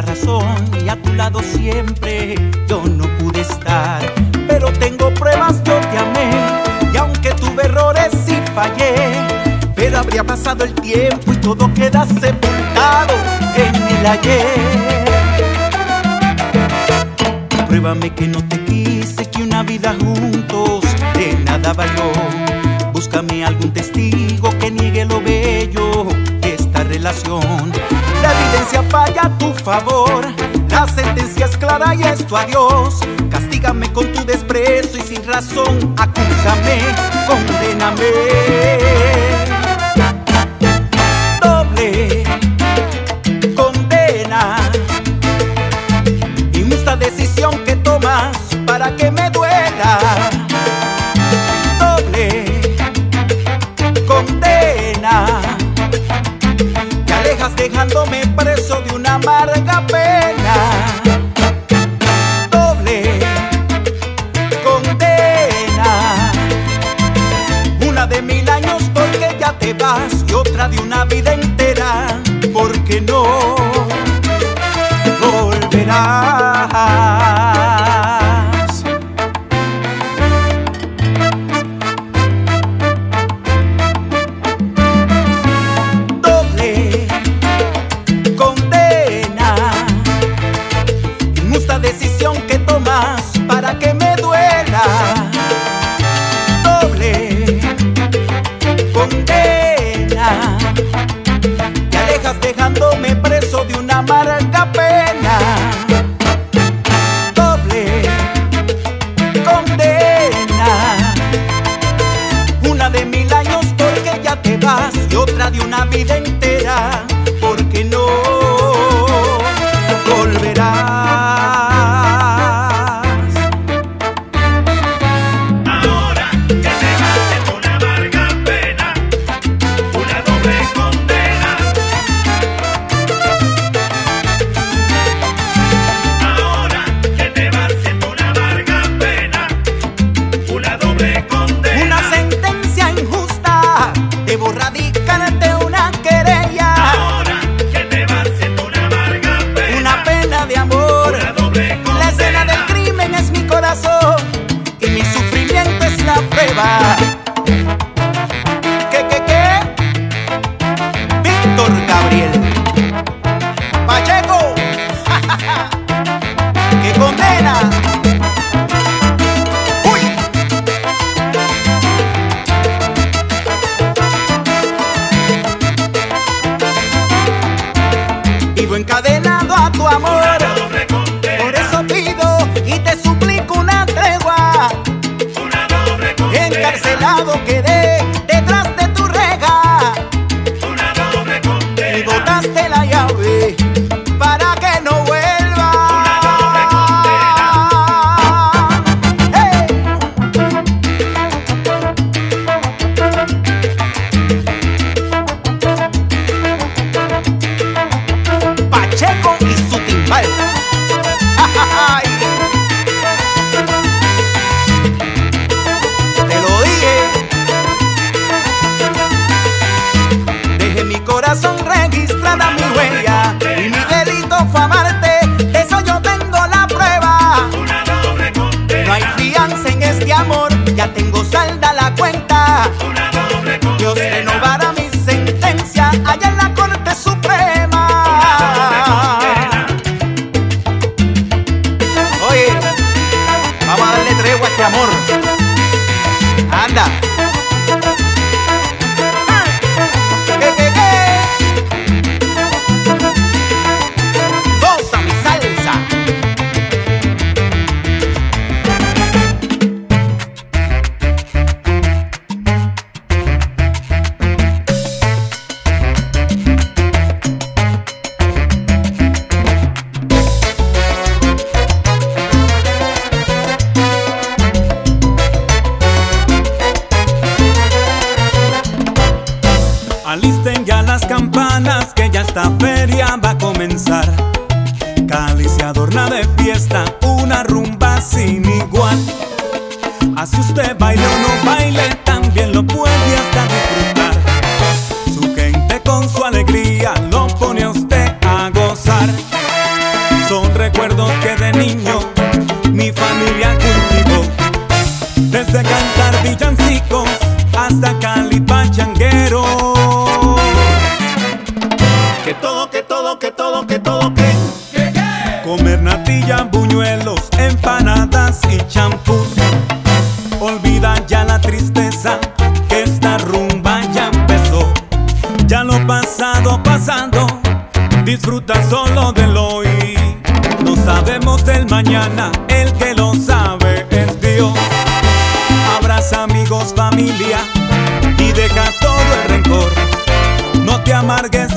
la razón y a tu lado siempre yo no pude estar. Pero tengo pruebas, yo te amé y aunque tuve errores y fallé, pero habría pasado el tiempo y todo queda sepultado en el ayer. Pruébame que no te quise, que una vida juntos de nada valió. Búscame algún testigo que niegue lo bello de esta relación justicia falla a tu favor. La sentencia es clara y es tu adiós. Castígame con tu desprecio y sin razón. Acúsame, condename. Doble condena. Y decisión que tomas para que me la vida entera, porque no? salda Alisten ya las campanas. No te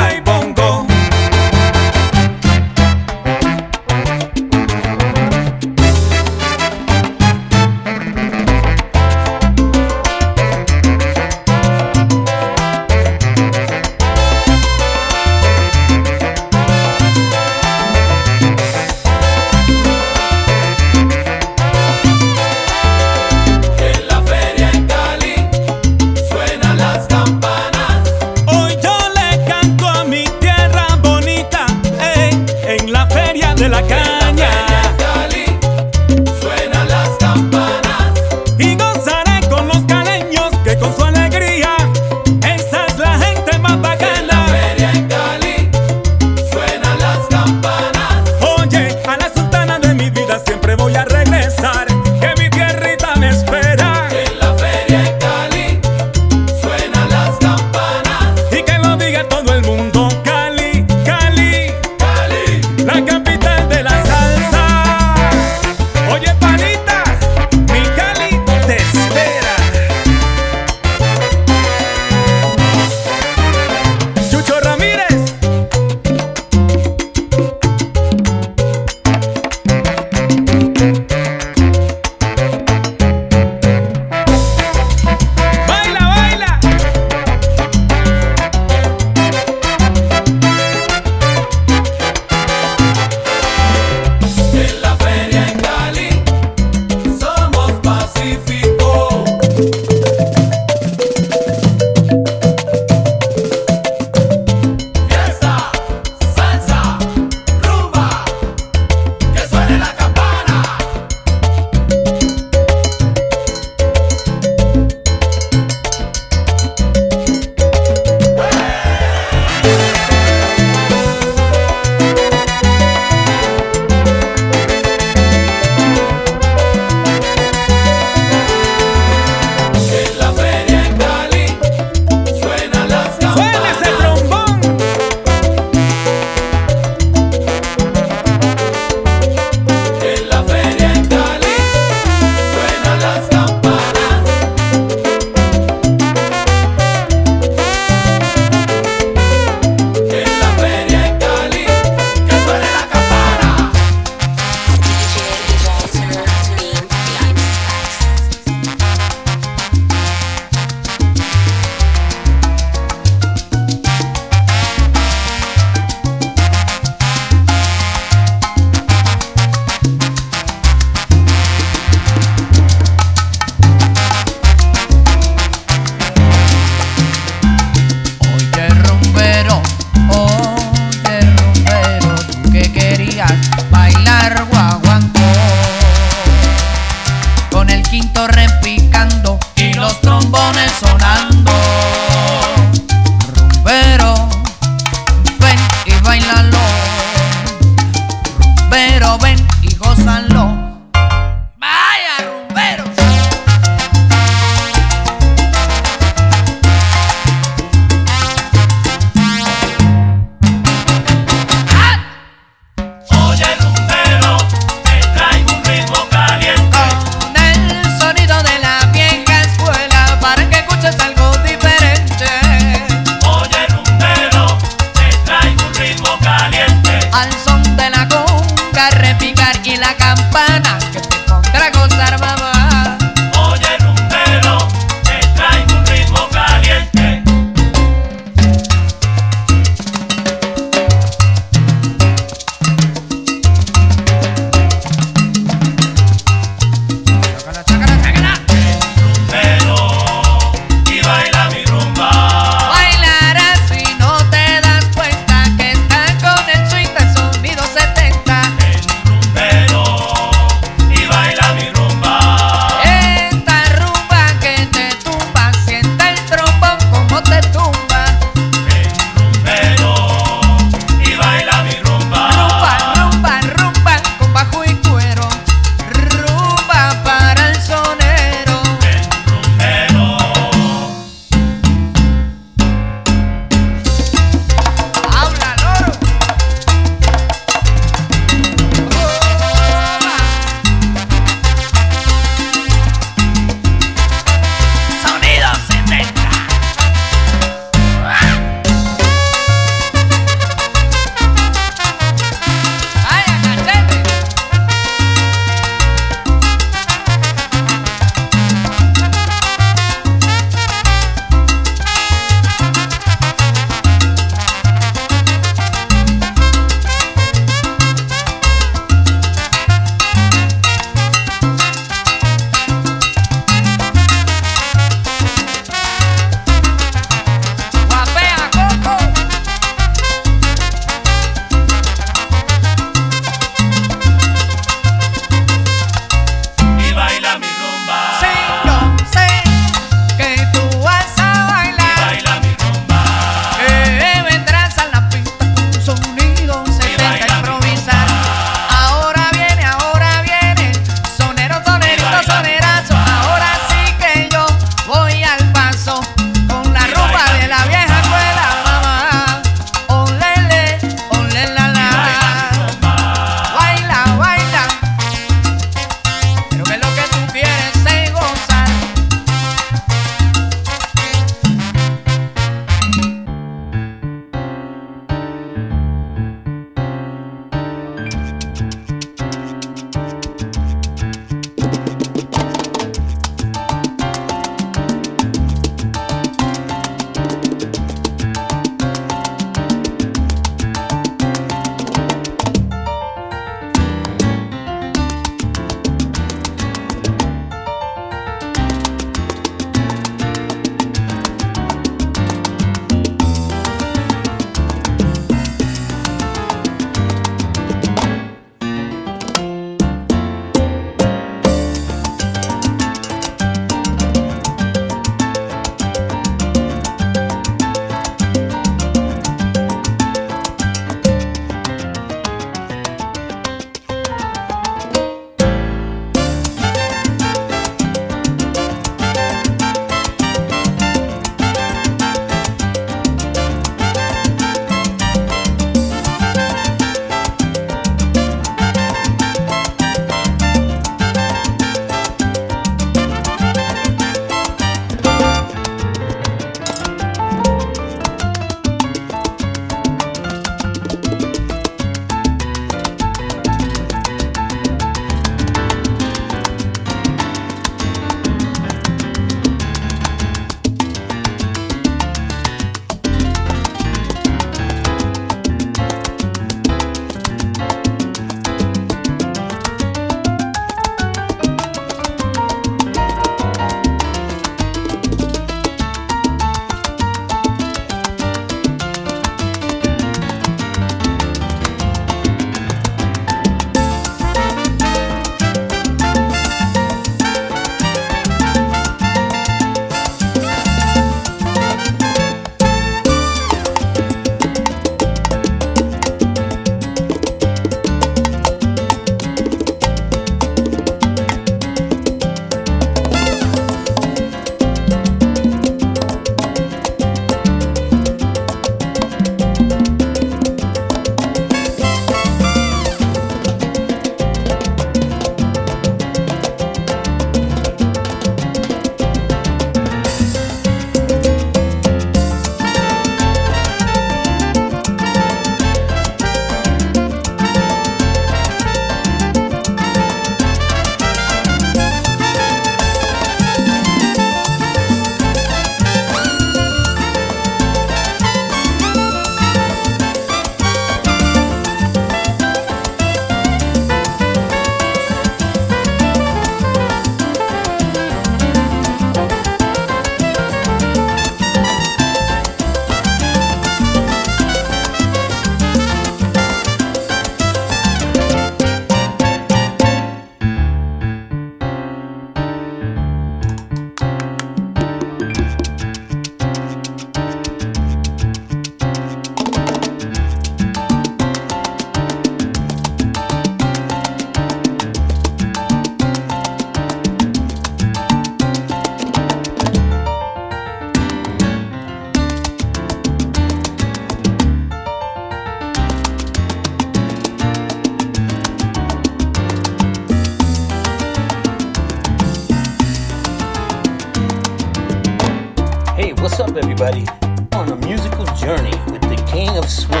everybody? On a musical journey with the king of swing,